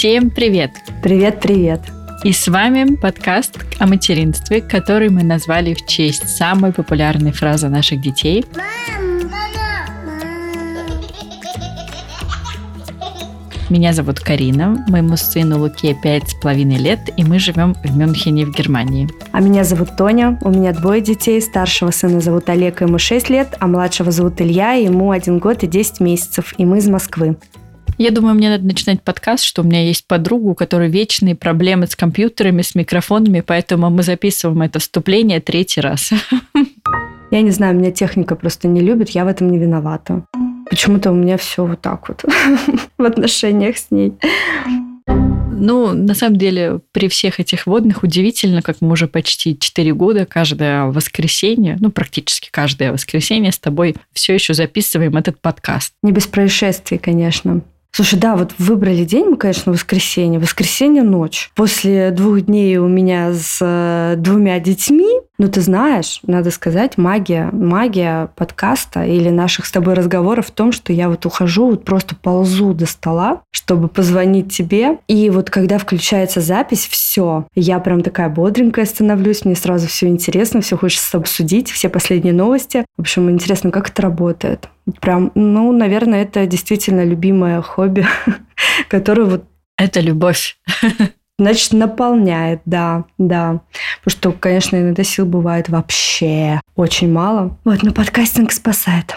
Всем привет! Привет-привет! И с вами подкаст о материнстве, который мы назвали в честь самой популярной фразы наших детей. Меня зовут Карина, моему сыну Луке пять с половиной лет, и мы живем в Мюнхене в Германии. А меня зовут Тоня, у меня двое детей, старшего сына зовут Олег, ему 6 лет, а младшего зовут Илья, ему 1 год и 10 месяцев, и мы из Москвы. Я думаю, мне надо начинать подкаст, что у меня есть подруга, у которой вечные проблемы с компьютерами, с микрофонами, поэтому мы записываем это вступление третий раз. Я не знаю, меня техника просто не любит, я в этом не виновата. Почему-то у меня все вот так вот в отношениях с ней. Ну, на самом деле, при всех этих водных удивительно, как мы уже почти 4 года каждое воскресенье, ну, практически каждое воскресенье с тобой все еще записываем этот подкаст. Не без происшествий, конечно. Слушай, да, вот выбрали день мы, конечно, воскресенье. Воскресенье ночь. После двух дней у меня с э, двумя детьми, ну, ты знаешь, надо сказать, магия, магия подкаста или наших с тобой разговоров в том, что я вот ухожу, вот просто ползу до стола, чтобы позвонить тебе. И вот когда включается запись, все, я прям такая бодренькая становлюсь, мне сразу все интересно, все хочется обсудить, все последние новости. В общем, интересно, как это работает. Прям, ну, наверное, это действительно любимое хобби, которое вот... Это любовь. Значит, наполняет, да, да. Потому что, конечно, иногда сил бывает вообще очень мало. Вот, но подкастинг спасает.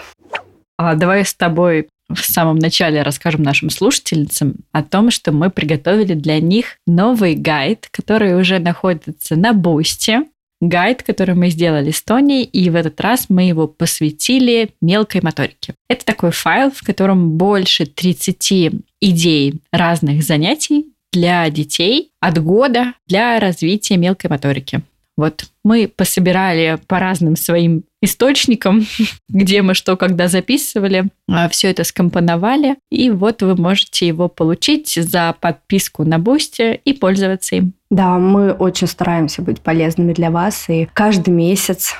А давай с тобой в самом начале расскажем нашим слушательницам о том, что мы приготовили для них новый гайд, который уже находится на Бусте. Гайд, который мы сделали с Тони, и в этот раз мы его посвятили мелкой моторике. Это такой файл, в котором больше 30 идей разных занятий для детей от года для развития мелкой моторики. Вот мы пособирали по разным своим источникам, где мы что когда записывали, а, все это скомпоновали, и вот вы можете его получить за подписку на Бусте и пользоваться им. Да, мы очень стараемся быть полезными для вас, и каждый месяц,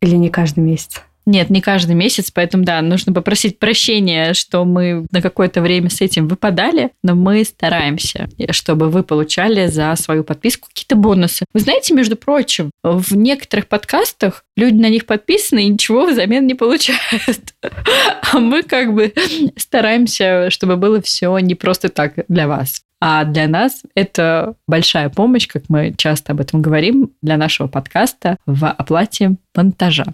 или не каждый месяц, нет, не каждый месяц, поэтому да, нужно попросить прощения, что мы на какое-то время с этим выпадали, но мы стараемся, чтобы вы получали за свою подписку какие-то бонусы. Вы знаете, между прочим, в некоторых подкастах люди на них подписаны и ничего взамен не получают. А мы как бы стараемся, чтобы было все не просто так для вас. А для нас это большая помощь, как мы часто об этом говорим, для нашего подкаста в оплате монтажа.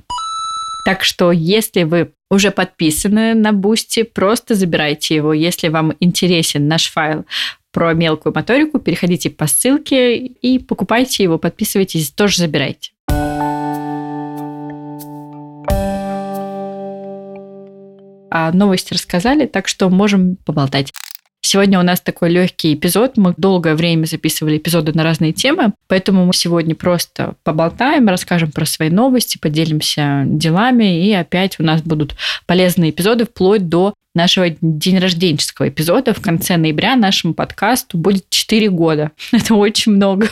Так что, если вы уже подписаны на Boosty, просто забирайте его. Если вам интересен наш файл про мелкую моторику, переходите по ссылке и покупайте его, подписывайтесь, тоже забирайте. А новости рассказали, так что можем поболтать. Сегодня у нас такой легкий эпизод. Мы долгое время записывали эпизоды на разные темы, поэтому мы сегодня просто поболтаем, расскажем про свои новости, поделимся делами, и опять у нас будут полезные эпизоды вплоть до нашего день рожденческого эпизода в конце ноября нашему подкасту будет 4 года. Это очень много.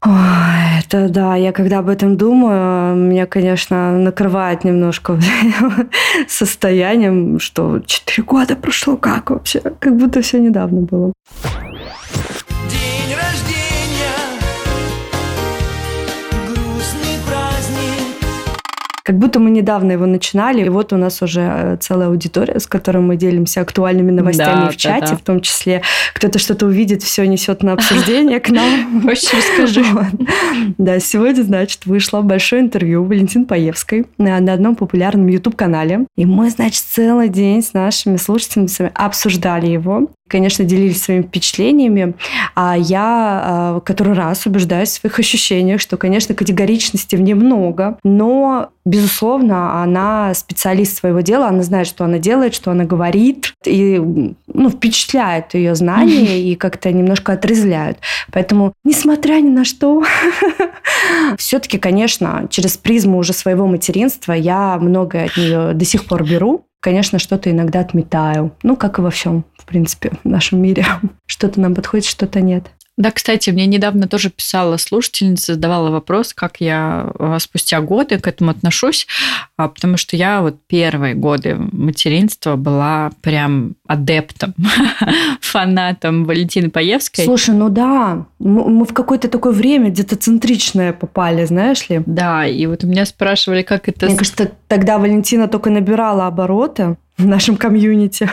Ой, это да, я когда об этом думаю, меня, конечно, накрывает немножко состоянием, что 4 года прошло, как вообще? Как будто все недавно было. Как будто мы недавно его начинали, и вот у нас уже э, целая аудитория, с которой мы делимся актуальными новостями да, в чате, да, да. в том числе кто-то что-то увидит, все несет на обсуждение к нам. Очень расскажи. Да, сегодня, значит, вышло большое интервью Валентин Паевской на одном популярном YouTube-канале. И мы, значит, целый день с нашими слушательницами обсуждали его конечно, делились своими впечатлениями, а я э, который раз убеждаюсь в своих ощущениях, что, конечно, категоричности в ней много, но, безусловно, она специалист своего дела, она знает, что она делает, что она говорит, и ну, впечатляет ее знания и как-то немножко отрезляют. Поэтому, несмотря ни на что, все-таки, конечно, через призму уже своего материнства я многое от нее до сих пор беру. Конечно, что-то иногда отметаю. Ну, как и во всем, в принципе, в нашем мире. Что-то нам подходит, что-то нет. Да, кстати, мне недавно тоже писала слушательница, задавала вопрос, как я а, спустя годы к этому отношусь, а, потому что я вот первые годы материнства была прям адептом, фанатом Валентины Паевской. Слушай, ну да, мы в какое-то такое время где-то центричное попали, знаешь ли? Да, и вот у меня спрашивали, как это... Мне кажется, тогда Валентина только набирала обороты, в нашем комьюнити.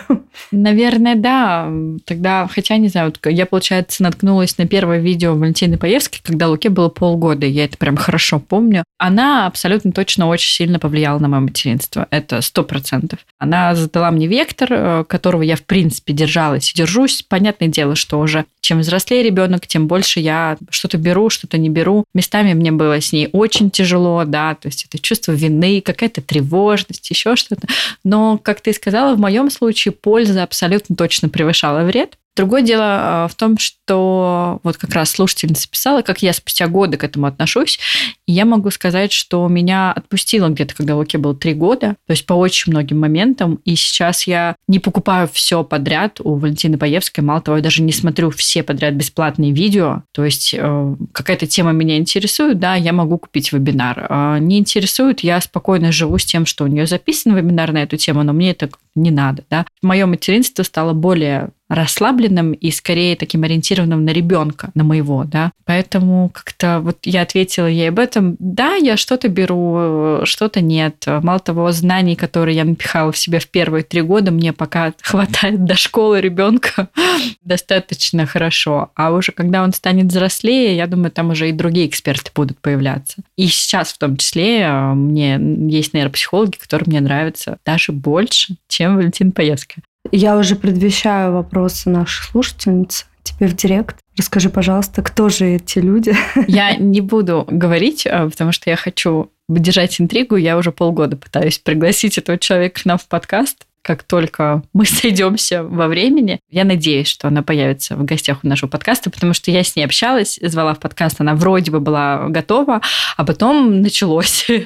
Наверное, да. Тогда, хотя не знаю, вот я, получается, наткнулась на первое видео Валентины Паевской, когда Луке было полгода, я это прям хорошо помню. Она абсолютно точно очень сильно повлияла на мое материнство. Это сто процентов. Она задала мне вектор, э, которого я, в принципе, держалась и держусь. Понятное дело, что уже чем взрослее ребенок, тем больше я что-то беру, что-то не беру. Местами мне было с ней очень тяжело, да, то есть это чувство вины, какая-то тревожность, еще что-то. Но, как ты сказала, в моем случае польза абсолютно точно превышала вред. Другое дело а, в том, что вот как раз слушательница писала, как я спустя годы к этому отношусь. И я могу сказать, что меня отпустило где-то, когда Луке было три года, то есть по очень многим моментам. И сейчас я не покупаю все подряд у Валентины Паевской. Мало того, я даже не смотрю все подряд бесплатные видео. То есть э, какая-то тема меня интересует, да, я могу купить вебинар. А не интересует, я спокойно живу с тем, что у нее записан вебинар на эту тему, но мне это не надо, да. Мое материнство стало более расслабленным и скорее таким ориентированным на ребенка, на моего, да. Поэтому как-то вот я ответила ей об этом. Да, я что-то беру, что-то нет. Мало того, знаний, которые я напихала в себя в первые три года, мне пока хватает до школы ребенка достаточно хорошо. А уже когда он станет взрослее, я думаю, там уже и другие эксперты будут появляться. И сейчас в том числе э, мне есть нейропсихологи, которые мне нравятся даже больше, чем Валентин Поездка. Я уже предвещаю вопросы наших слушательниц тебе в директ. Расскажи, пожалуйста, кто же эти люди? Я не буду говорить, э, потому что я хочу держать интригу. Я уже полгода пытаюсь пригласить этого человека к нам в подкаст как только мы сойдемся во времени. Я надеюсь, что она появится в гостях у нашего подкаста, потому что я с ней общалась, звала в подкаст, она вроде бы была готова, а потом началось.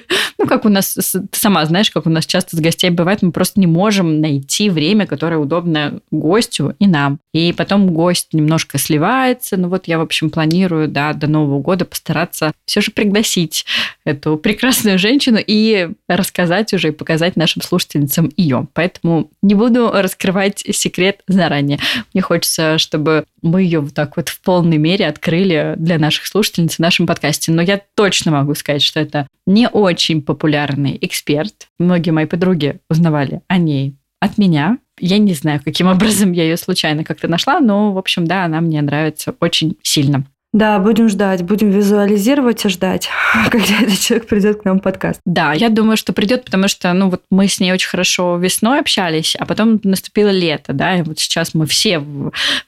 Ну, как у нас, ты сама знаешь, как у нас часто с гостями бывает, мы просто не можем найти время, которое удобно гостю и нам. И потом гость немножко сливается. Ну вот я, в общем, планирую, да, до Нового года постараться все же пригласить эту прекрасную женщину и рассказать уже и показать нашим слушательницам ее. Поэтому поэтому не буду раскрывать секрет заранее. Мне хочется, чтобы мы ее вот так вот в полной мере открыли для наших слушательниц в нашем подкасте. Но я точно могу сказать, что это не очень популярный эксперт. Многие мои подруги узнавали о ней от меня. Я не знаю, каким образом я ее случайно как-то нашла, но, в общем, да, она мне нравится очень сильно. Да, будем ждать, будем визуализировать и ждать, когда этот человек придет к нам в подкаст. Да, я думаю, что придет, потому что, ну, вот мы с ней очень хорошо весной общались, а потом наступило лето, да, и вот сейчас мы все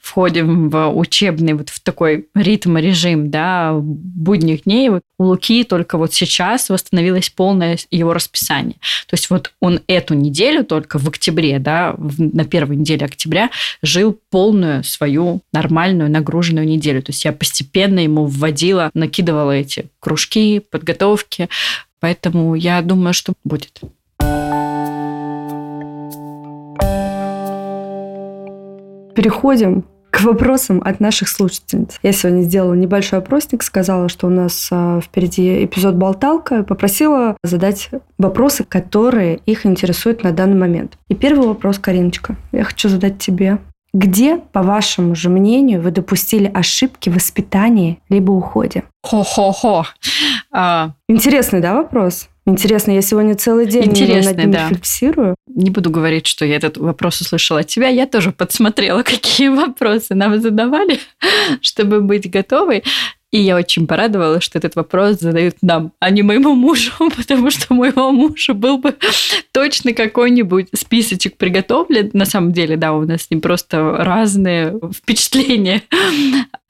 входим в учебный вот в такой ритм режим, да, будних дней. Вот у Луки только вот сейчас восстановилось полное его расписание. То есть вот он эту неделю только в октябре, да, на первой неделе октября жил полную свою нормальную нагруженную неделю. То есть я постепенно постепенно ему вводила, накидывала эти кружки, подготовки. Поэтому я думаю, что будет. Переходим к вопросам от наших слушательниц. Я сегодня сделала небольшой опросник, сказала, что у нас а, впереди эпизод «Болталка», и попросила задать вопросы, которые их интересуют на данный момент. И первый вопрос, Кариночка, я хочу задать тебе. Где, по вашему же мнению, вы допустили ошибки в воспитании либо уходе? Хо-хо-хо. А... Интересный, да, вопрос? Интересно, я сегодня целый день Интересный, над ним да. рефлексирую. Не буду говорить, что я этот вопрос услышала от тебя. Я тоже подсмотрела, какие вопросы нам задавали, чтобы быть готовой. И я очень порадовалась, что этот вопрос задают нам, а не моему мужу, потому что у моего мужа был бы точно какой-нибудь списочек приготовлен. На самом деле, да, у нас с ним просто разные впечатления.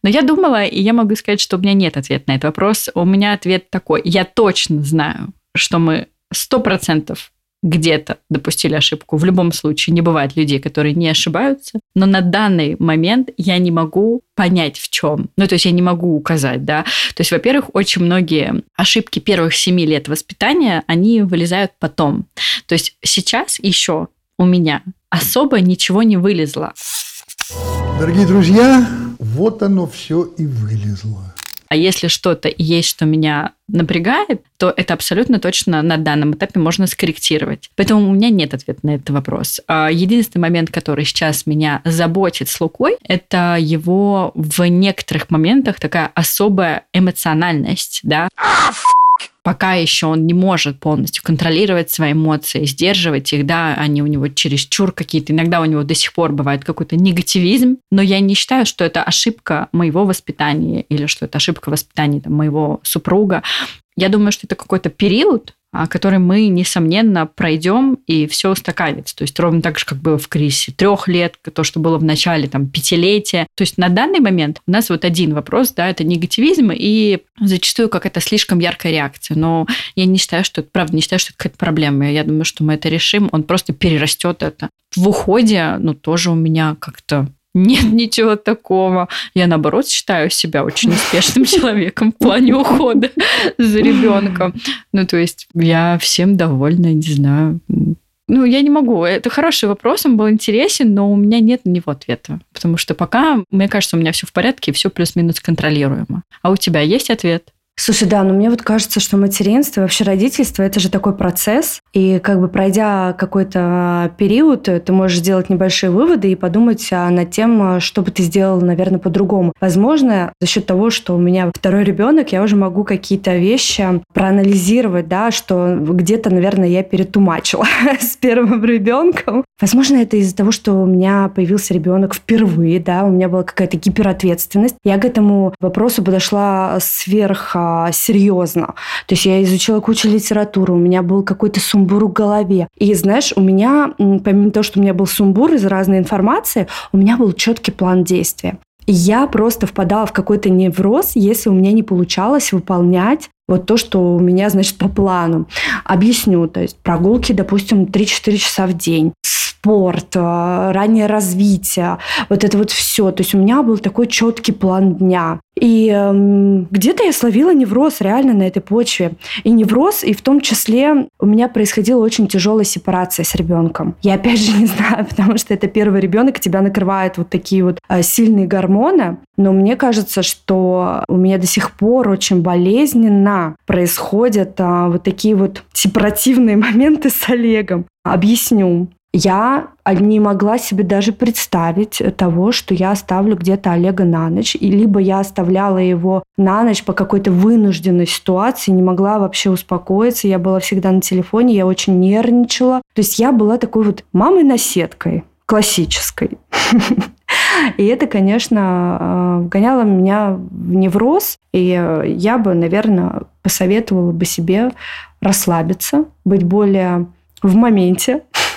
Но я думала, и я могу сказать, что у меня нет ответа на этот вопрос. У меня ответ такой. Я точно знаю, что мы сто процентов где-то допустили ошибку. В любом случае, не бывает людей, которые не ошибаются. Но на данный момент я не могу понять, в чем. Ну, то есть я не могу указать, да. То есть, во-первых, очень многие ошибки первых семи лет воспитания, они вылезают потом. То есть сейчас еще у меня особо ничего не вылезло. Дорогие друзья, Вот оно все и вылезло. А если что-то есть, что меня напрягает, то это абсолютно точно на данном этапе можно скорректировать. Поэтому у меня нет ответа на этот вопрос. А единственный момент, который сейчас меня заботит с Лукой, это его в некоторых моментах такая особая эмоциональность, да. А, пока еще он не может полностью контролировать свои эмоции, сдерживать их, да, они у него чересчур какие-то, иногда у него до сих пор бывает какой-то негативизм, но я не считаю, что это ошибка моего воспитания или что это ошибка воспитания там, моего супруга. Я думаю, что это какой-то период, который мы, несомненно, пройдем, и все устаканится. То есть ровно так же, как было в кризисе трех лет, то, что было в начале там, пятилетия. То есть на данный момент у нас вот один вопрос, да, это негативизм и зачастую какая-то слишком яркая реакция. Но я не считаю, что это, правда, не считаю, что это какая-то проблема. Я думаю, что мы это решим, он просто перерастет это. В уходе, ну, тоже у меня как-то нет ничего такого. Я, наоборот, считаю себя очень успешным человеком в плане ухода за ребенком. Ну, то есть я всем довольна, не знаю. Ну, я не могу. Это хороший вопрос, он был интересен, но у меня нет на него ответа. Потому что пока, мне кажется, у меня все в порядке, все плюс-минус контролируемо. А у тебя есть ответ? Слушай, да, но мне вот кажется, что материнство, вообще родительство, это же такой процесс. И как бы пройдя какой-то период, ты можешь сделать небольшие выводы и подумать а, над тем, что бы ты сделал, наверное, по-другому. Возможно, за счет того, что у меня второй ребенок, я уже могу какие-то вещи проанализировать, да, что где-то, наверное, я перетумачила с первым ребенком. Возможно, это из-за того, что у меня появился ребенок впервые, да, у меня была какая-то гиперответственность. Я к этому вопросу подошла сверх а, серьезно. То есть я изучила кучу литературы, у меня был какой-то сумбур в голове. И знаешь, у меня, помимо того, что у меня был сумбур из разной информации, у меня был четкий план действия. И я просто впадала в какой-то невроз, если у меня не получалось выполнять вот то, что у меня, значит, по плану. Объясню, то есть прогулки, допустим, 3-4 часа в день, спорт, э, раннее развитие, вот это вот все. То есть у меня был такой четкий план дня. И эм, где-то я словила невроз реально на этой почве. И невроз, и в том числе у меня происходила очень тяжелая сепарация с ребенком. Я опять же не знаю, потому что это первый ребенок, тебя накрывают вот такие вот э, сильные гормоны. Но мне кажется, что у меня до сих пор очень болезненно происходят а, вот такие вот сепаративные моменты с Олегом. Объясню. Я не могла себе даже представить того, что я оставлю где-то Олега на ночь, и либо я оставляла его на ночь по какой-то вынужденной ситуации, не могла вообще успокоиться, я была всегда на телефоне, я очень нервничала. То есть я была такой вот мамой-наседкой, классической. И это, конечно, вгоняло меня в невроз. И я бы, наверное, посоветовала бы себе расслабиться, быть более в моменте,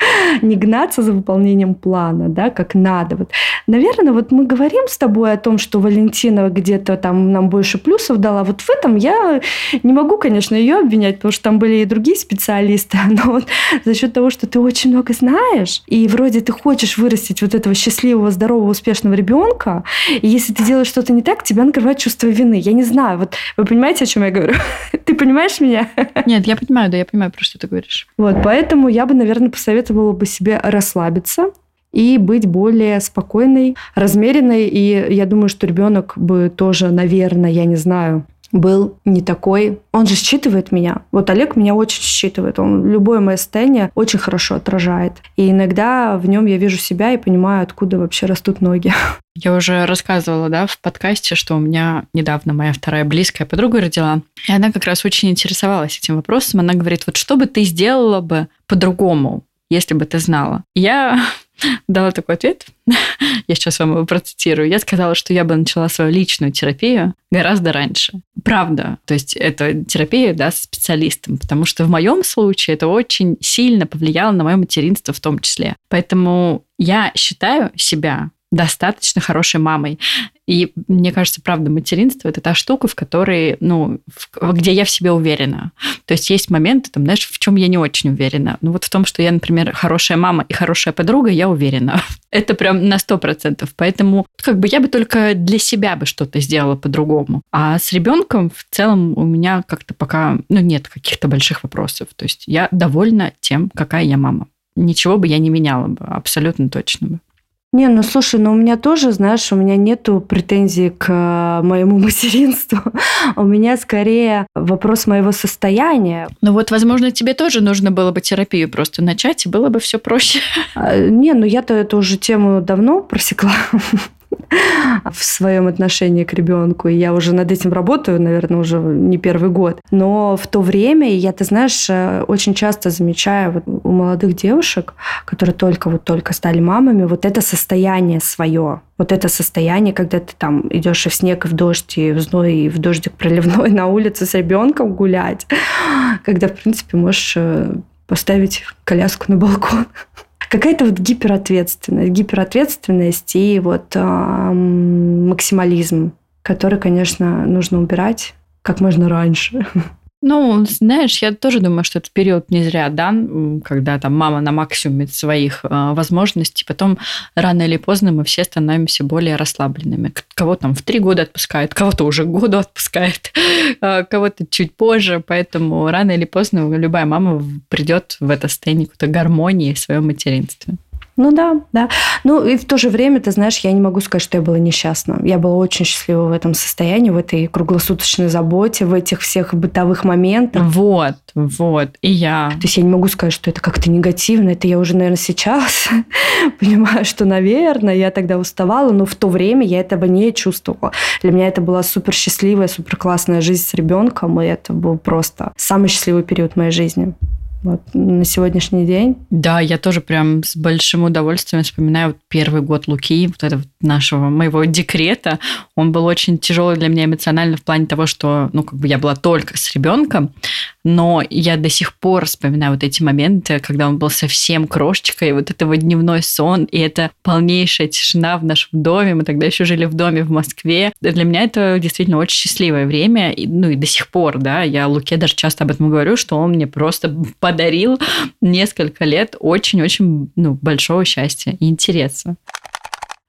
не гнаться за выполнением плана, да, как надо. Вот, наверное, вот мы говорим с тобой о том, что Валентина где-то там нам больше плюсов дала. Вот в этом я не могу, конечно, ее обвинять, потому что там были и другие специалисты, но вот за счет того, что ты очень много знаешь, и вроде ты хочешь вырастить вот этого счастливого, здорового, успешного ребенка, и если ты делаешь что-то не так, тебя накрывает чувство вины. Я не знаю, вот вы понимаете, о чем я говорю? Ты понимаешь меня? Нет, я понимаю, да, я понимаю, про что ты говоришь. Вот, поэтому я бы, наверное, посоветовала бы себе расслабиться и быть более спокойной, размеренной. И я думаю, что ребенок бы тоже, наверное, я не знаю, был не такой. Он же считывает меня. Вот Олег меня очень считывает. Он любое мое состояние очень хорошо отражает. И иногда в нем я вижу себя и понимаю, откуда вообще растут ноги. Я уже рассказывала, да, в подкасте, что у меня недавно моя вторая близкая подруга родила. И она как раз очень интересовалась этим вопросом. Она говорит, вот что бы ты сделала бы по-другому? Если бы ты знала. Я дала такой ответ. я сейчас вам его процитирую. Я сказала, что я бы начала свою личную терапию гораздо раньше. Правда. То есть это терапия да, с специалистом, потому что в моем случае это очень сильно повлияло на мое материнство в том числе. Поэтому я считаю себя достаточно хорошей мамой. И мне кажется, правда, материнство это та штука, в которой, ну, в, где я в себе уверена. То есть есть моменты, там, знаешь, в чем я не очень уверена. Ну вот в том, что я, например, хорошая мама и хорошая подруга, я уверена. Это прям на сто процентов. Поэтому как бы я бы только для себя бы что-то сделала по-другому. А с ребенком в целом у меня как-то пока, ну, нет каких-то больших вопросов. То есть я довольна тем, какая я мама. Ничего бы я не меняла бы, абсолютно точно бы. Не, ну слушай, ну у меня тоже, знаешь, у меня нету претензий к э, моему материнству. у меня скорее вопрос моего состояния. Ну вот, возможно, тебе тоже нужно было бы терапию просто начать, и было бы все проще. А, не, ну я-то эту уже тему давно просекла. в своем отношении к ребенку. И я уже над этим работаю, наверное, уже не первый год. Но в то время, я, ты знаешь, э, очень часто замечаю вот у молодых девушек, которые только вот только стали мамами, вот это состояние свое, вот это состояние, когда ты там идешь и в снег, и в дождь, и в зной, и в дождик проливной на улице с ребенком гулять, когда, в принципе, можешь э, поставить коляску на балкон какая-то вот гиперответственность, гиперответственность и вот э, максимализм, который, конечно, нужно убирать как можно раньше. Ну, знаешь, я тоже думаю, что этот период не зря дан, когда там мама на максимуме своих э, возможностей, потом рано или поздно мы все становимся более расслабленными. Кого там в три года отпускают, кого-то уже году отпускает, э, кого-то чуть позже, поэтому рано или поздно любая мама придет в это состояние какой-то гармонии в своем материнстве. Ну да, да. Ну и в то же время, ты знаешь, я не могу сказать, что я была несчастна. Я была очень счастлива в этом состоянии, в этой круглосуточной заботе, в этих всех бытовых моментах. Вот, вот. И я. То есть я не могу сказать, что это как-то негативно. Это я уже, наверное, сейчас понимаю, что, наверное, я тогда уставала, но в то время я этого не чувствовала. Для меня это была супер счастливая, супер классная жизнь с ребенком, и это был просто самый счастливый период моей жизни вот, на сегодняшний день. Да, я тоже прям с большим удовольствием вспоминаю вот первый год Луки, вот этого нашего моего декрета. Он был очень тяжелый для меня эмоционально в плане того, что, ну, как бы я была только с ребенком, но я до сих пор вспоминаю вот эти моменты, когда он был совсем крошечкой, и вот этого дневной сон, и это полнейшая тишина в нашем доме. Мы тогда еще жили в доме в Москве. Для меня это действительно очень счастливое время, ну и до сих пор, да, я Луке даже часто об этом говорю, что он мне просто подарил несколько лет очень-очень ну, большого счастья и интереса.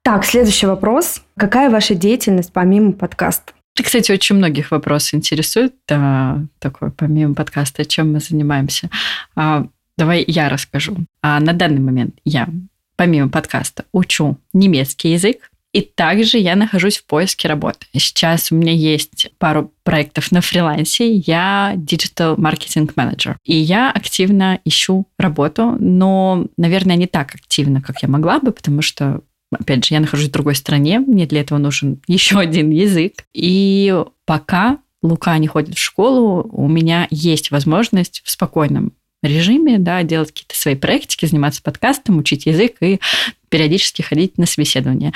Так, следующий вопрос. Какая ваша деятельность помимо подкаста? Это, кстати, очень многих вопрос интересует, да, такой, помимо подкаста, чем мы занимаемся. А, давай я расскажу. А на данный момент я, помимо подкаста, учу немецкий язык, и также я нахожусь в поиске работы. Сейчас у меня есть пару проектов на фрилансе. Я digital marketing manager. И я активно ищу работу, но, наверное, не так активно, как я могла бы, потому что опять же, я нахожусь в другой стране, мне для этого нужен еще один язык. И пока Лука не ходит в школу, у меня есть возможность в спокойном режиме, да, делать какие-то свои практики, заниматься подкастом, учить язык и периодически ходить на собеседование.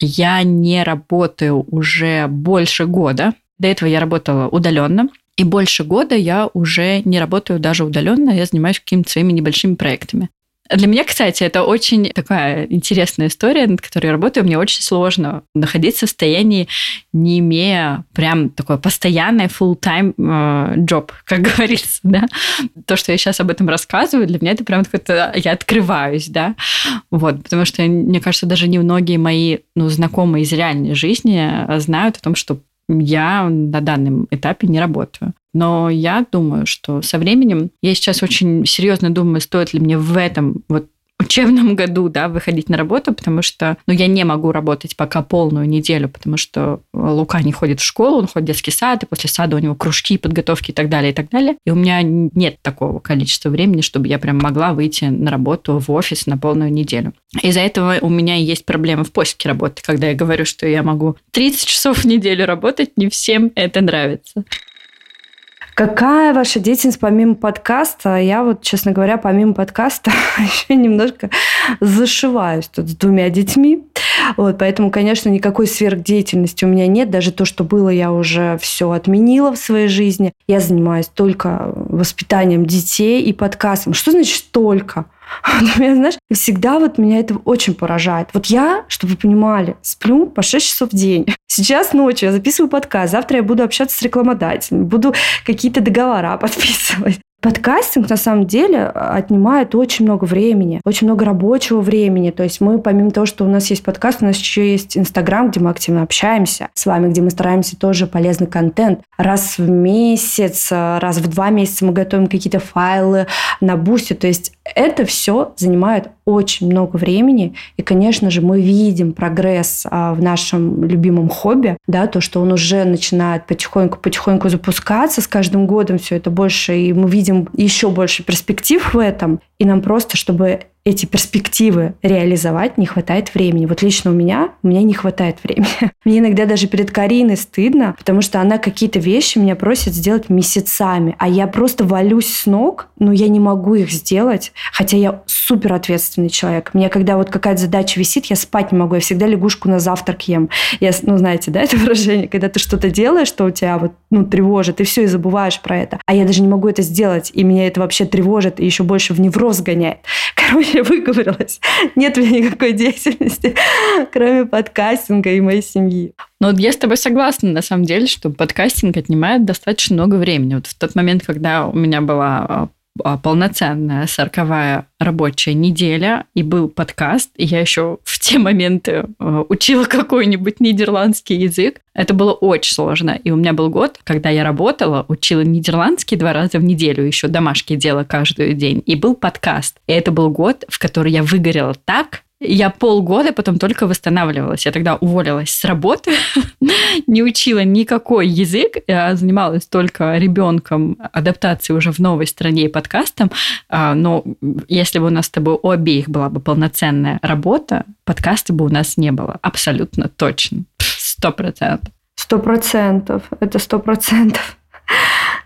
Я не работаю уже больше года. До этого я работала удаленно. И больше года я уже не работаю даже удаленно, я занимаюсь какими-то своими небольшими проектами. Для меня, кстати, это очень такая интересная история, над которой я работаю. Мне очень сложно находиться в состоянии, не имея прям такой постоянный full-time э, job, как говорится, да. То, что я сейчас об этом рассказываю, для меня это прям какое-то... Я открываюсь, да. Вот, потому что, мне кажется, даже не многие мои ну, знакомые из реальной жизни знают о том, что я на данном этапе не работаю. Но я думаю, что со временем, я сейчас очень серьезно думаю, стоит ли мне в этом вот учебном году, да, выходить на работу, потому что, ну, я не могу работать пока полную неделю, потому что Лука не ходит в школу, он ходит в детский сад, и после сада у него кружки, подготовки и так далее, и так далее. И у меня нет такого количества времени, чтобы я прям могла выйти на работу в офис на полную неделю. Из-за этого у меня есть проблемы в поиске работы, когда я говорю, что я могу 30 часов в неделю работать, не всем это нравится. Какая ваша деятельность помимо подкаста? Я вот, честно говоря, помимо подкаста еще немножко зашиваюсь тут с двумя детьми. Вот, поэтому, конечно, никакой сверхдеятельности у меня нет. Даже то, что было, я уже все отменила в своей жизни. Я занимаюсь только воспитанием детей и подкастом. Что значит только? меня, знаешь, всегда вот меня это очень поражает. Вот я, чтобы вы понимали, сплю по 6 часов в день. Сейчас ночью я записываю подкаст, завтра я буду общаться с рекламодателем, буду какие-то договора подписывать. Подкастинг на самом деле отнимает очень много времени, очень много рабочего времени. То есть мы, помимо того, что у нас есть подкаст, у нас еще есть Инстаграм, где мы активно общаемся с вами, где мы стараемся тоже полезный контент. Раз в месяц, раз в два месяца мы готовим какие-то файлы на бусте. То есть это все занимает очень много времени. И, конечно же, мы видим прогресс а, в нашем любимом хобби, да, то, что он уже начинает потихоньку-потихоньку запускаться. С каждым годом все это больше, и мы видим еще больше перспектив в этом. И нам просто, чтобы эти перспективы реализовать, не хватает времени. Вот лично у меня, у меня не хватает времени. Мне иногда даже перед Кариной стыдно, потому что она какие-то вещи меня просит сделать месяцами, а я просто валюсь с ног, но я не могу их сделать, хотя я супер ответственный человек. Мне когда вот какая-то задача висит, я спать не могу, я всегда лягушку на завтрак ем. Я, ну, знаете, да, это выражение, когда ты что-то делаешь, что у тебя вот, ну, тревожит, и все, и забываешь про это. А я даже не могу это сделать, и меня это вообще тревожит, и еще больше в невроз гоняет. Короче, я выговорилась. Нет у меня никакой деятельности, кроме подкастинга и моей семьи. Ну, вот я с тобой согласна, на самом деле, что подкастинг отнимает достаточно много времени. Вот в тот момент, когда у меня была а, полноценная сороковая рабочая неделя, и был подкаст, и я еще в те моменты а, учила какой-нибудь нидерландский язык. Это было очень сложно. И у меня был год, когда я работала, учила нидерландский два раза в неделю, еще домашки делала каждый день, и был подкаст. И это был год, в который я выгорела так, я полгода потом только восстанавливалась. Я тогда уволилась с работы, не учила никакой язык, я занималась только ребенком адаптацией уже в новой стране и подкастом. А, но если бы у нас с тобой у обеих была бы полноценная работа, подкаста бы у нас не было. Абсолютно точно. Сто процентов. Сто процентов. Это сто процентов.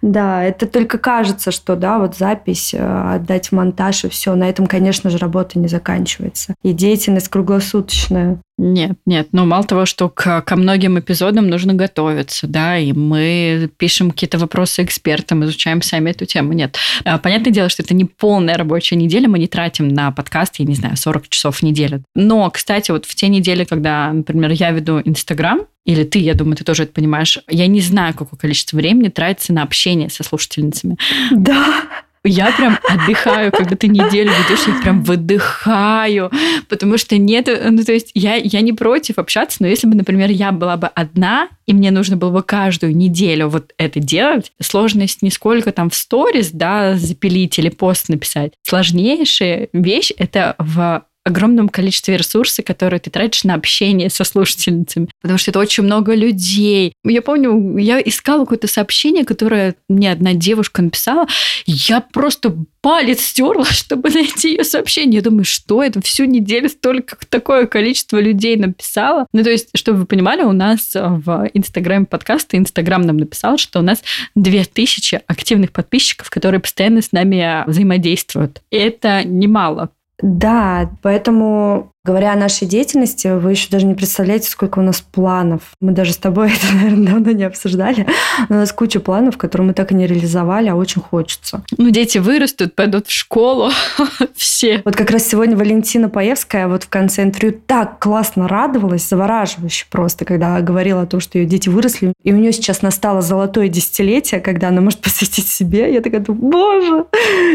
Да, это только кажется, что да, вот запись, э, отдать монтаж и все. На этом, конечно же, работа не заканчивается. И деятельность круглосуточная. Нет, нет. Ну, мало того, что к, ко многим эпизодам нужно готовиться, да, и мы пишем какие-то вопросы экспертам, изучаем сами эту тему. Нет. А, понятное дело, что это не полная рабочая неделя, мы не тратим на подкаст, я не знаю, 40 часов в неделю. Но, кстати, вот в те недели, когда, например, я веду Инстаграм, или ты, я думаю, ты тоже это понимаешь, я не знаю, какое количество времени тратится на общение со слушательницами. Да. Я прям отдыхаю, когда ты неделю ведешь, я прям выдыхаю, потому что нет, ну то есть я, я не против общаться, но если бы, например, я была бы одна, и мне нужно было бы каждую неделю вот это делать, сложность не сколько там в сторис, да, запилить или пост написать. Сложнейшая вещь – это в огромном количестве ресурсов, которые ты тратишь на общение со слушательницами, потому что это очень много людей. Я помню, я искала какое-то сообщение, которое мне одна девушка написала, я просто палец стерла, чтобы найти ее сообщение. Я думаю, что это всю неделю столько такое количество людей написало. Ну, то есть, чтобы вы понимали, у нас в Инстаграме подкаста Инстаграм нам написал, что у нас 2000 активных подписчиков, которые постоянно с нами взаимодействуют. И это немало. Да, поэтому Говоря о нашей деятельности, вы еще даже не представляете, сколько у нас планов. Мы даже с тобой это, наверное, давно не обсуждали. У нас куча планов, которые мы так и не реализовали, а очень хочется. Ну, дети вырастут, пойдут в школу, все. Вот как раз сегодня Валентина Паевская вот в конце интервью так классно радовалась, завораживающе просто, когда говорила о том, что ее дети выросли, и у нее сейчас настало золотое десятилетие, когда она может посвятить себе. Я такая думаю, боже,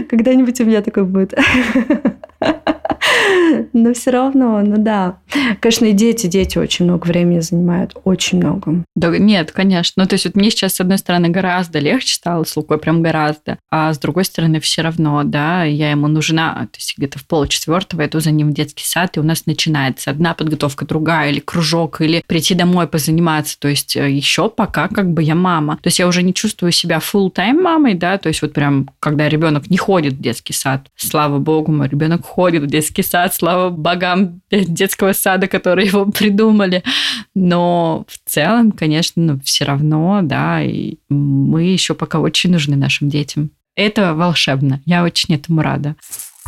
когда-нибудь у меня такое будет. Но все равно, ну да. Конечно, и дети, дети очень много времени занимают, очень много. Да, нет, конечно. Ну, то есть вот мне сейчас, с одной стороны, гораздо легче стало с Лукой, прям гораздо. А с другой стороны, все равно, да, я ему нужна. То есть где-то в полчетвертого иду за ним в детский сад, и у нас начинается одна подготовка, другая, или кружок, или прийти домой позаниматься. То есть э, еще пока как бы я мама. То есть я уже не чувствую себя full тайм мамой, да, то есть вот прям, когда ребенок не ходит в детский сад, слава богу, мой ребенок ходит в детский сад, слава богам детского сада, которые его придумали. Но в целом, конечно, ну, все равно, да, и мы еще пока очень нужны нашим детям. Это волшебно. Я очень этому рада.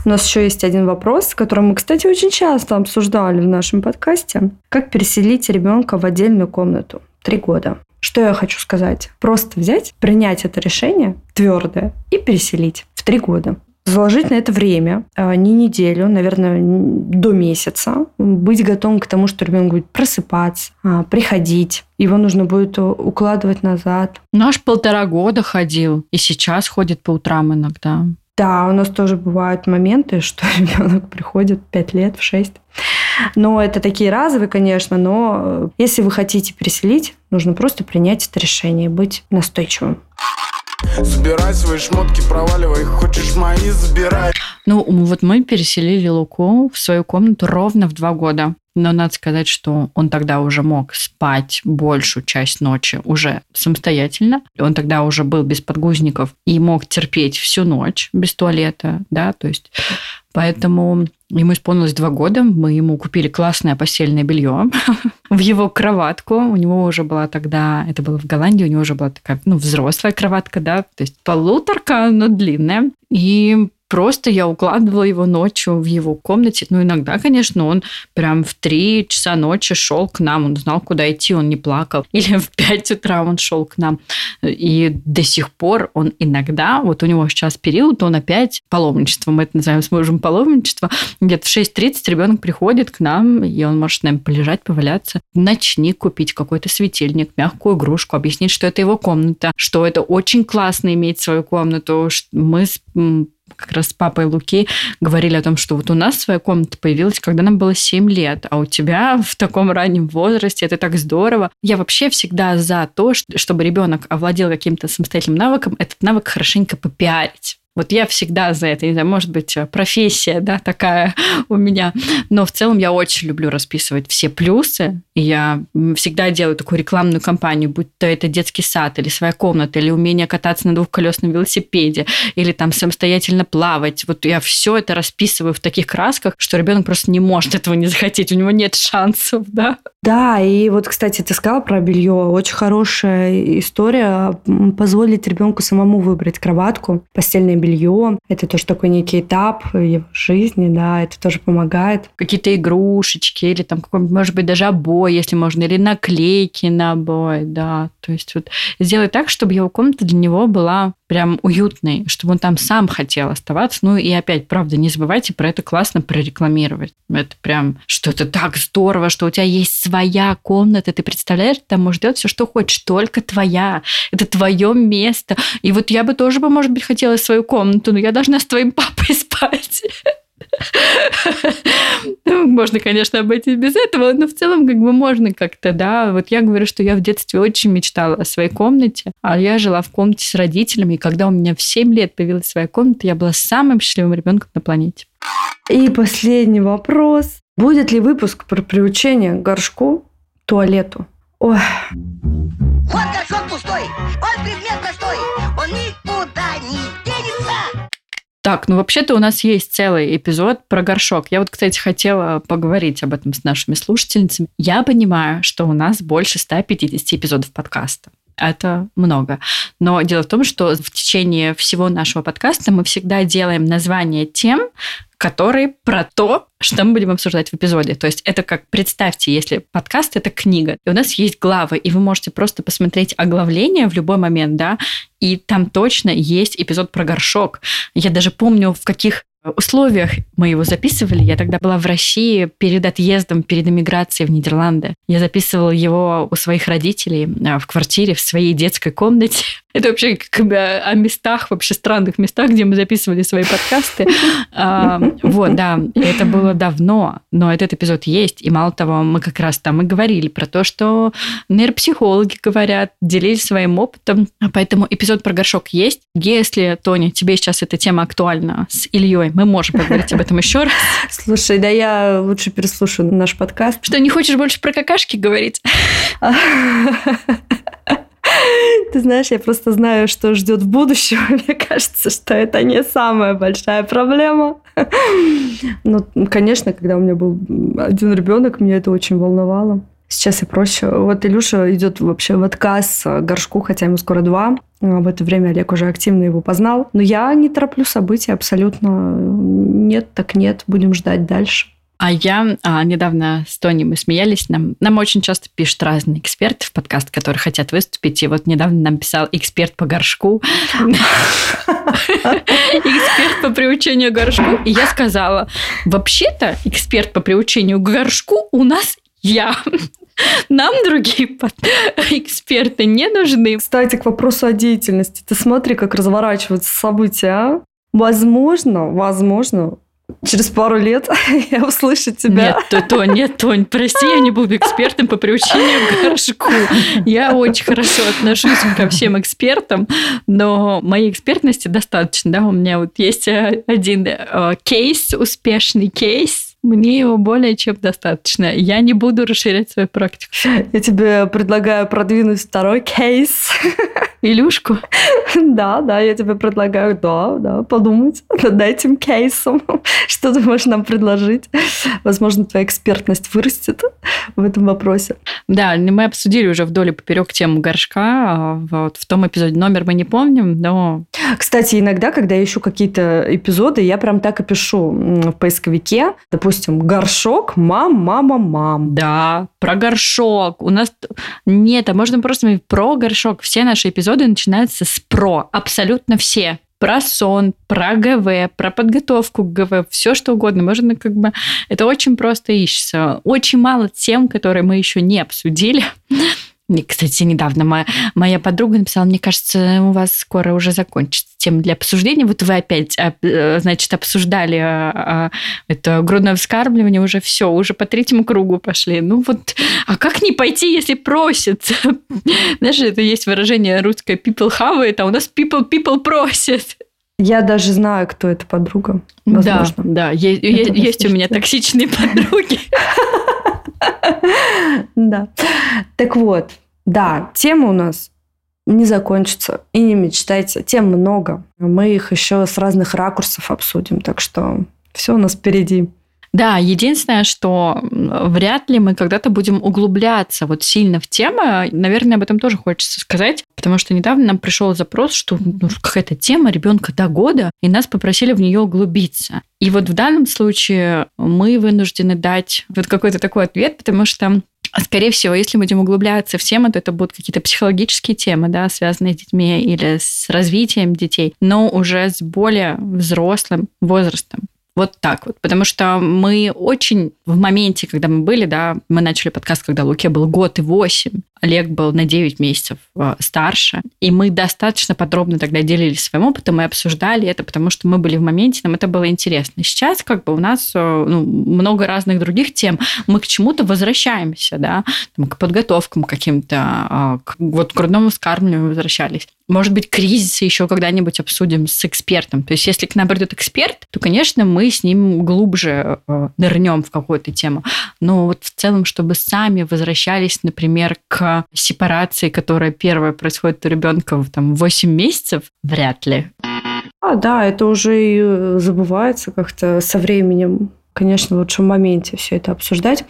У нас еще есть один вопрос, который мы, кстати, очень часто обсуждали в нашем подкасте. Как переселить ребенка в отдельную комнату? Три года. Что я хочу сказать? Просто взять, принять это решение твердое и переселить в три года заложить на это время, а, не неделю, наверное, до месяца, быть готовым к тому, что ребенок будет просыпаться, а, приходить, его нужно будет укладывать назад. Наш полтора года ходил, и сейчас ходит по утрам иногда. Да, у нас тоже бывают моменты, что ребенок приходит в 5 лет, в 6. Но это такие разовые, конечно, но э, если вы хотите переселить, нужно просто принять это решение, быть настойчивым. Забирай свои шмотки, проваливай, хочешь мои, забирай. Ну, вот мы переселили Луку в свою комнату ровно в два года. Но надо сказать, что он тогда уже мог спать большую часть ночи уже самостоятельно. Он тогда уже был без подгузников и мог терпеть всю ночь без туалета, да, то есть Поэтому ему исполнилось два года, мы ему купили классное постельное белье в его кроватку. У него уже была тогда, это было в Голландии, у него уже была такая, ну, взрослая кроватка, да, то есть полуторка, но длинная. И Просто я укладывала его ночью в его комнате. Ну, иногда, конечно, он прям в 3 часа ночи шел к нам. Он знал, куда идти, он не плакал. Или в 5 утра он шел к нам. И до сих пор он иногда, вот у него сейчас период, он опять паломничество, мы это называем с мужем паломничество. Где-то в 6.30 ребенок приходит к нам, и он может с полежать, поваляться. Ночник купить, какой-то светильник, мягкую игрушку, объяснить, что это его комната, что это очень классно иметь свою комнату. Мы как раз с папой Луки говорили о том, что вот у нас своя комната появилась, когда нам было 7 лет, а у тебя в таком раннем возрасте, это так здорово. Я вообще всегда за то, чтобы ребенок овладел каким-то самостоятельным навыком, этот навык хорошенько попиарить. Вот я всегда за это. Не знаю, может быть, э, профессия, да, такая у меня. Но в целом я очень люблю расписывать все плюсы. Я всегда делаю такую рекламную кампанию, будь то это детский сад, или своя комната, или умение кататься на двухколесном велосипеде, или там самостоятельно плавать. Вот я все это расписываю в таких красках, что ребенок просто не может этого не захотеть. У него нет шансов, да. Да, и вот, кстати, ты сказала про белье. Очень хорошая история. Позволить ребенку самому выбрать кроватку, постельное белье. Это тоже такой некий этап его жизни, да, это тоже помогает. Какие-то игрушечки или там какой-нибудь, может быть, даже обои, если можно, или наклейки на обои, да. То есть вот сделать так, чтобы его комната для него была прям уютный, чтобы он там сам хотел оставаться. Ну и опять, правда, не забывайте про это классно прорекламировать. Это прям что-то так здорово, что у тебя есть своя комната, ты представляешь, там делать все, что хочешь, только твоя. Это твое место. И вот я бы тоже бы, может быть, хотела свою комнату, но я должна с твоим папой спать. Можно, конечно, обойтись без этого, но в целом как бы можно как-то, да. Вот я говорю, что я в детстве очень мечтала о своей комнате, а я жила в комнате с родителями, и когда у меня в 7 лет появилась своя комната, я была самым счастливым ребенком на планете. И последний вопрос. Будет ли выпуск про приучение к горшку, туалету? Ой. Вот горшок пустой, он предмет простой, он никуда не. Так, ну вообще-то у нас есть целый эпизод про горшок. Я вот, кстати, хотела поговорить об этом с нашими слушательницами. Я понимаю, что у нас больше 150 эпизодов подкаста это много. Но дело в том, что в течение всего нашего подкаста мы всегда делаем название тем, которые про то, что мы будем обсуждать в эпизоде. То есть это как, представьте, если подкаст – это книга, и у нас есть главы, и вы можете просто посмотреть оглавление в любой момент, да, и там точно есть эпизод про горшок. Я даже помню, в каких условиях мы его записывали. Я тогда была в России перед отъездом, перед эмиграцией в Нидерланды. Я записывала его у своих родителей а, в квартире, в своей детской комнате. Это вообще как бы о местах, вообще странных местах, где мы записывали свои подкасты. А, вот, да, это было давно, но этот эпизод есть. И мало того, мы как раз там и говорили про то, что нейропсихологи говорят, делились своим опытом. Поэтому эпизод про горшок есть. Если, Тоня, тебе сейчас эта тема актуальна с Ильей, мы можем поговорить об этом еще раз. Слушай, да я лучше переслушаю наш подкаст. Что, не хочешь больше про какашки говорить? Ты знаешь, я просто знаю, что ждет в будущем. Мне кажется, что это не самая большая проблема. Ну, конечно, когда у меня был один ребенок, меня это очень волновало. Сейчас я проще. Вот Илюша идет вообще в отказ горшку, хотя ему скоро два. В это время Олег уже активно его познал. Но я не тороплю события абсолютно. Нет, так нет. Будем ждать дальше. А я а, недавно с Тони мы смеялись. Нам, нам очень часто пишут разные эксперты в подкаст, которые хотят выступить. И вот недавно нам писал эксперт по горшку. Эксперт по приучению горшку. И я сказала, вообще-то эксперт по приучению горшку у нас я. Нам другие эксперты не нужны. Кстати, к вопросу о деятельности. Ты смотри, как разворачиваются события, а? Возможно, возможно, через пару лет я услышу тебя. Нет, то, то, нет, Тонь, прости, я не буду экспертом по приучению к горшку. Я очень хорошо отношусь ко всем экспертам, но моей экспертности достаточно. Да? У меня вот есть э, один э, кейс, успешный кейс, мне его более чем достаточно. Я не буду расширять свою практику. Я тебе предлагаю продвинуть второй кейс. Илюшку? Да, да, я тебе предлагаю, да, да, подумать над этим кейсом. Что ты можешь нам предложить? Возможно, твоя экспертность вырастет в этом вопросе. Да, мы обсудили уже вдоль и поперек тему горшка. Вот в том эпизоде номер мы не помним, но... Кстати, иногда, когда я ищу какие-то эпизоды, я прям так и пишу в поисковике. Допустим, горшок, мам, мама, мам. Да, про горшок. У нас нет, а можно просто про горшок. Все наши эпизоды начинаются с про. Абсолютно все про сон, про ГВ, про подготовку к ГВ, все что угодно. Можно как бы... Это очень просто ищется. Очень мало тем, которые мы еще не обсудили. И, кстати, недавно моя, моя подруга написала, мне кажется, у вас скоро уже закончится тема для обсуждения. Вот вы опять, э, значит, обсуждали а, а, это грудное вскармливание, уже все, уже по третьему кругу пошли. Ну вот, а как не пойти, если просят? Знаешь, это есть выражение русское people have it, а у нас people people просят. Я даже знаю, кто эта подруга. Возможно. Да, да, есть, есть у меня токсичные подруги. Да. Так вот, да, тема у нас не закончится. И не мечтайте. Тем много. Мы их еще с разных ракурсов обсудим. Так что все у нас впереди. Да, единственное, что вряд ли мы когда-то будем углубляться вот сильно в тему. Наверное, об этом тоже хочется сказать, потому что недавно нам пришел запрос, что ну, какая-то тема ребенка до года, и нас попросили в нее углубиться. И вот в данном случае мы вынуждены дать вот какой-то такой ответ, потому что Скорее всего, если будем углубляться в тему, то это будут какие-то психологические темы, да, связанные с детьми или с развитием детей, но уже с более взрослым возрастом. Вот так вот. Потому что мы очень в моменте, когда мы были, да, мы начали подкаст, когда Луке был год и восемь, Олег был на 9 месяцев э, старше, и мы достаточно подробно тогда делились своим опытом и обсуждали это, потому что мы были в моменте, нам это было интересно. Сейчас как бы у нас э, ну, много разных других тем, мы к чему-то возвращаемся, да, там, к подготовкам каким-то, а, к вот грудному скармливанию возвращались. Может быть, кризисы еще когда-нибудь обсудим с экспертом. То есть, если к нам придет эксперт, то, конечно, мы с ним глубже э, нырнем в какую-то тему. Но вот в целом, чтобы сами возвращались, например, к сепарации, которая первая происходит у ребенка в там, 8 месяцев, вряд ли. А, да, это уже и э, забывается как-то со временем. Конечно, лучше в моменте все это обсуждать.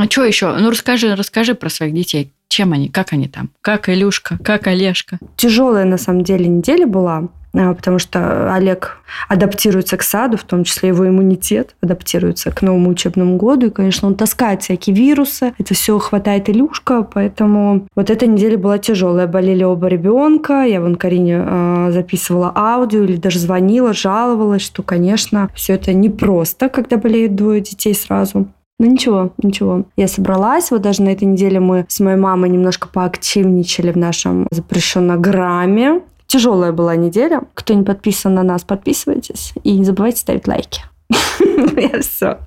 А что еще? Ну, расскажи, расскажи про своих детей. Чем они, как они там? Как Илюшка, как Олежка? Тяжелая, на самом деле, неделя была потому что Олег адаптируется к саду, в том числе его иммунитет адаптируется к новому учебному году, и, конечно, он таскает всякие вирусы, это все хватает Илюшка, поэтому вот эта неделя была тяжелая, болели оба ребенка, я вон Карине э, записывала аудио или даже звонила, жаловалась, что, конечно, все это непросто, когда болеют двое детей сразу. Ну ничего, ничего. Я собралась. Вот даже на этой неделе мы с моей мамой немножко поактивничали в нашем запрещенограмме. Тяжелая была неделя. Кто не подписан на нас, подписывайтесь. И не забывайте ставить лайки. Я все.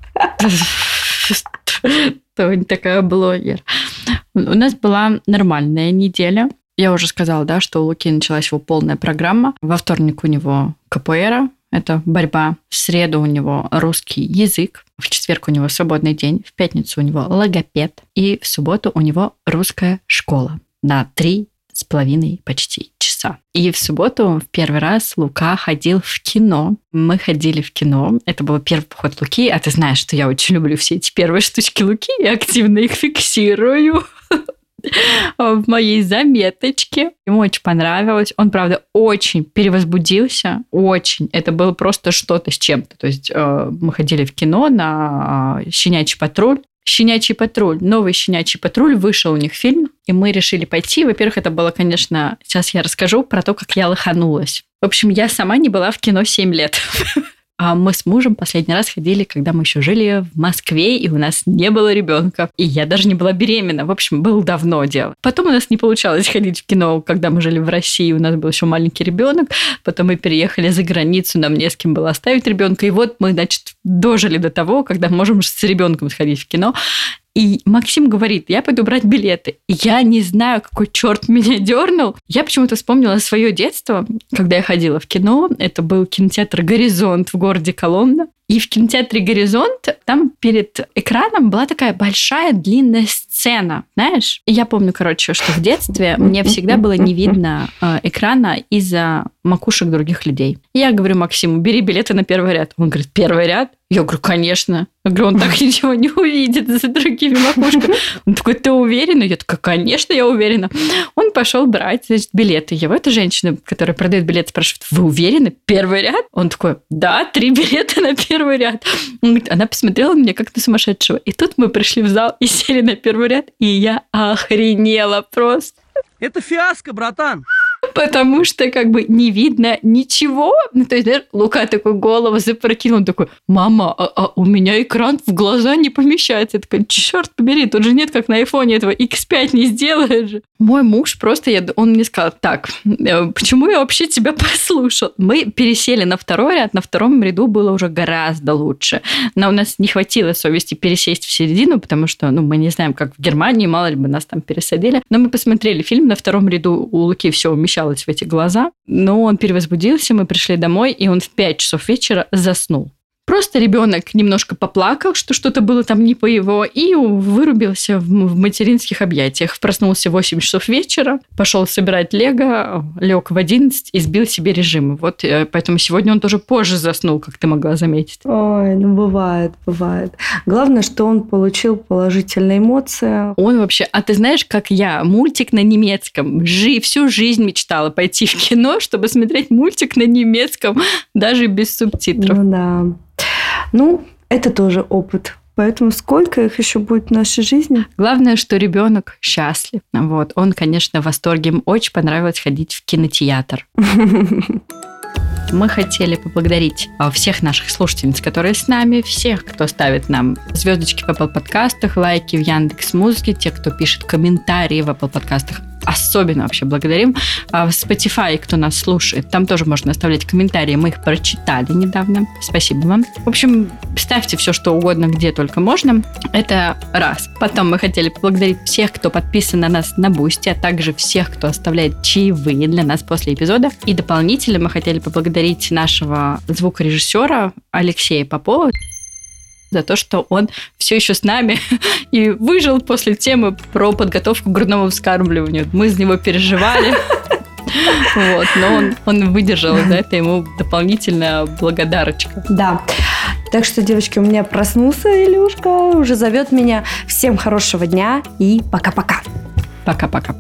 Тоня такая блогер. У нас была нормальная неделя. Я уже сказала, да, что у Луки началась его полная программа. Во вторник у него КПР, это борьба. В среду у него русский язык. В четверг у него свободный день. В пятницу у него логопед. И в субботу у него русская школа на три с половиной почти часа. И в субботу в первый раз Лука ходил в кино. Мы ходили в кино. Это был первый поход Луки. А ты знаешь, что я очень люблю все эти первые штучки Луки и активно их фиксирую. в моей заметочке. Ему очень понравилось. Он, правда, очень перевозбудился. Очень. Это было просто что-то с чем-то. То есть э, мы ходили в кино на э, «Щенячий патруль». «Щенячий патруль», новый «Щенячий патруль», вышел у них фильм, и мы решили пойти. Во-первых, это было, конечно, сейчас я расскажу про то, как я лоханулась. В общем, я сама не была в кино 7 лет. А мы с мужем последний раз ходили, когда мы еще жили в Москве, и у нас не было ребенка. И я даже не была беременна. В общем, было давно дело. Потом у нас не получалось ходить в кино, когда мы жили в России, у нас был еще маленький ребенок. Потом мы переехали за границу, нам не с кем было оставить ребенка. И вот мы, значит, дожили до того, когда можем с ребенком сходить в кино. И Максим говорит, я пойду брать билеты. Я не знаю, какой черт меня дернул. Я почему-то вспомнила свое детство, когда я ходила в кино. Это был кинотеатр «Горизонт» в городе Коломна. И в кинотеатре «Горизонт» там перед экраном была такая большая длинная сцена, знаешь? И я помню, короче, что в детстве мне всегда было не видно э, экрана из-за макушек других людей. Я говорю Максиму, бери билеты на первый ряд. Он говорит, первый ряд? Я говорю, конечно. Я говорю, он так ничего не увидит за другими макушками. Он такой, ты уверена? Я такая, конечно, я уверена. Он пошел брать, значит, билеты. Его эта женщина, которая продает билеты, спрашивает, вы уверены? Первый ряд? Он такой, да, три билета на первый ряд. Он говорит, она посмотрела на меня как на сумасшедшего. И тут мы пришли в зал и сели на первый ряд, и я охренела просто. Это фиаско, братан потому что как бы не видно ничего. Ну, то есть, знаешь, Лука такой голову запрокинул, такой, мама, а, а у меня экран в глаза не помещается. Я такая, черт побери, тут же нет, как на айфоне этого X5 не сделаешь. Мой муж просто, я, он мне сказал, так, э, почему я вообще тебя послушал? Мы пересели на второй ряд, на втором ряду было уже гораздо лучше. Но у нас не хватило совести пересесть в середину, потому что, ну, мы не знаем, как в Германии, мало ли бы нас там пересадили. Но мы посмотрели фильм на втором ряду, у Луки все умещалось помещалось в эти глаза. Но он перевозбудился, мы пришли домой, и он в 5 часов вечера заснул. Просто ребенок немножко поплакал, что что-то было там не по его, и вырубился в, материнских объятиях. Проснулся в 8 часов вечера, пошел собирать лего, лег в 11 и сбил себе режим. Вот э, поэтому сегодня он тоже позже заснул, как ты могла заметить. Ой, ну бывает, бывает. Главное, что он получил положительные эмоции. Он вообще... А ты знаешь, как я, мультик на немецком. Жи, всю жизнь мечтала пойти в кино, чтобы смотреть мультик на немецком, даже без субтитров. Ну да. Ну, это тоже опыт. Поэтому сколько их еще будет в нашей жизни? Главное, что ребенок счастлив. Вот. Он, конечно, в восторге. Им очень понравилось ходить в кинотеатр. Мы хотели поблагодарить а, всех наших слушательниц, которые с нами, всех, кто ставит нам звездочки в Apple подкастах, лайки в Яндекс Музыке, те, кто пишет комментарии в Apple подкастах особенно вообще благодарим. А в Spotify, кто нас слушает, там тоже можно оставлять комментарии. Мы их прочитали недавно. Спасибо вам. В общем, ставьте все, что угодно, где только можно. Это раз. Потом мы хотели поблагодарить всех, кто подписан на нас на Boosty, а также всех, кто оставляет чаевые для нас после эпизода. И дополнительно мы хотели поблагодарить нашего звукорежиссера Алексея Попова за то, что он все еще с нами и выжил после темы про подготовку к грудному вскармливанию. Мы за него переживали. Вот, но он, он выдержал, за это ему дополнительная благодарочка. Да. Так что, девочки, у меня проснулся Илюшка, уже зовет меня. Всем хорошего дня и пока-пока. Пока-пока.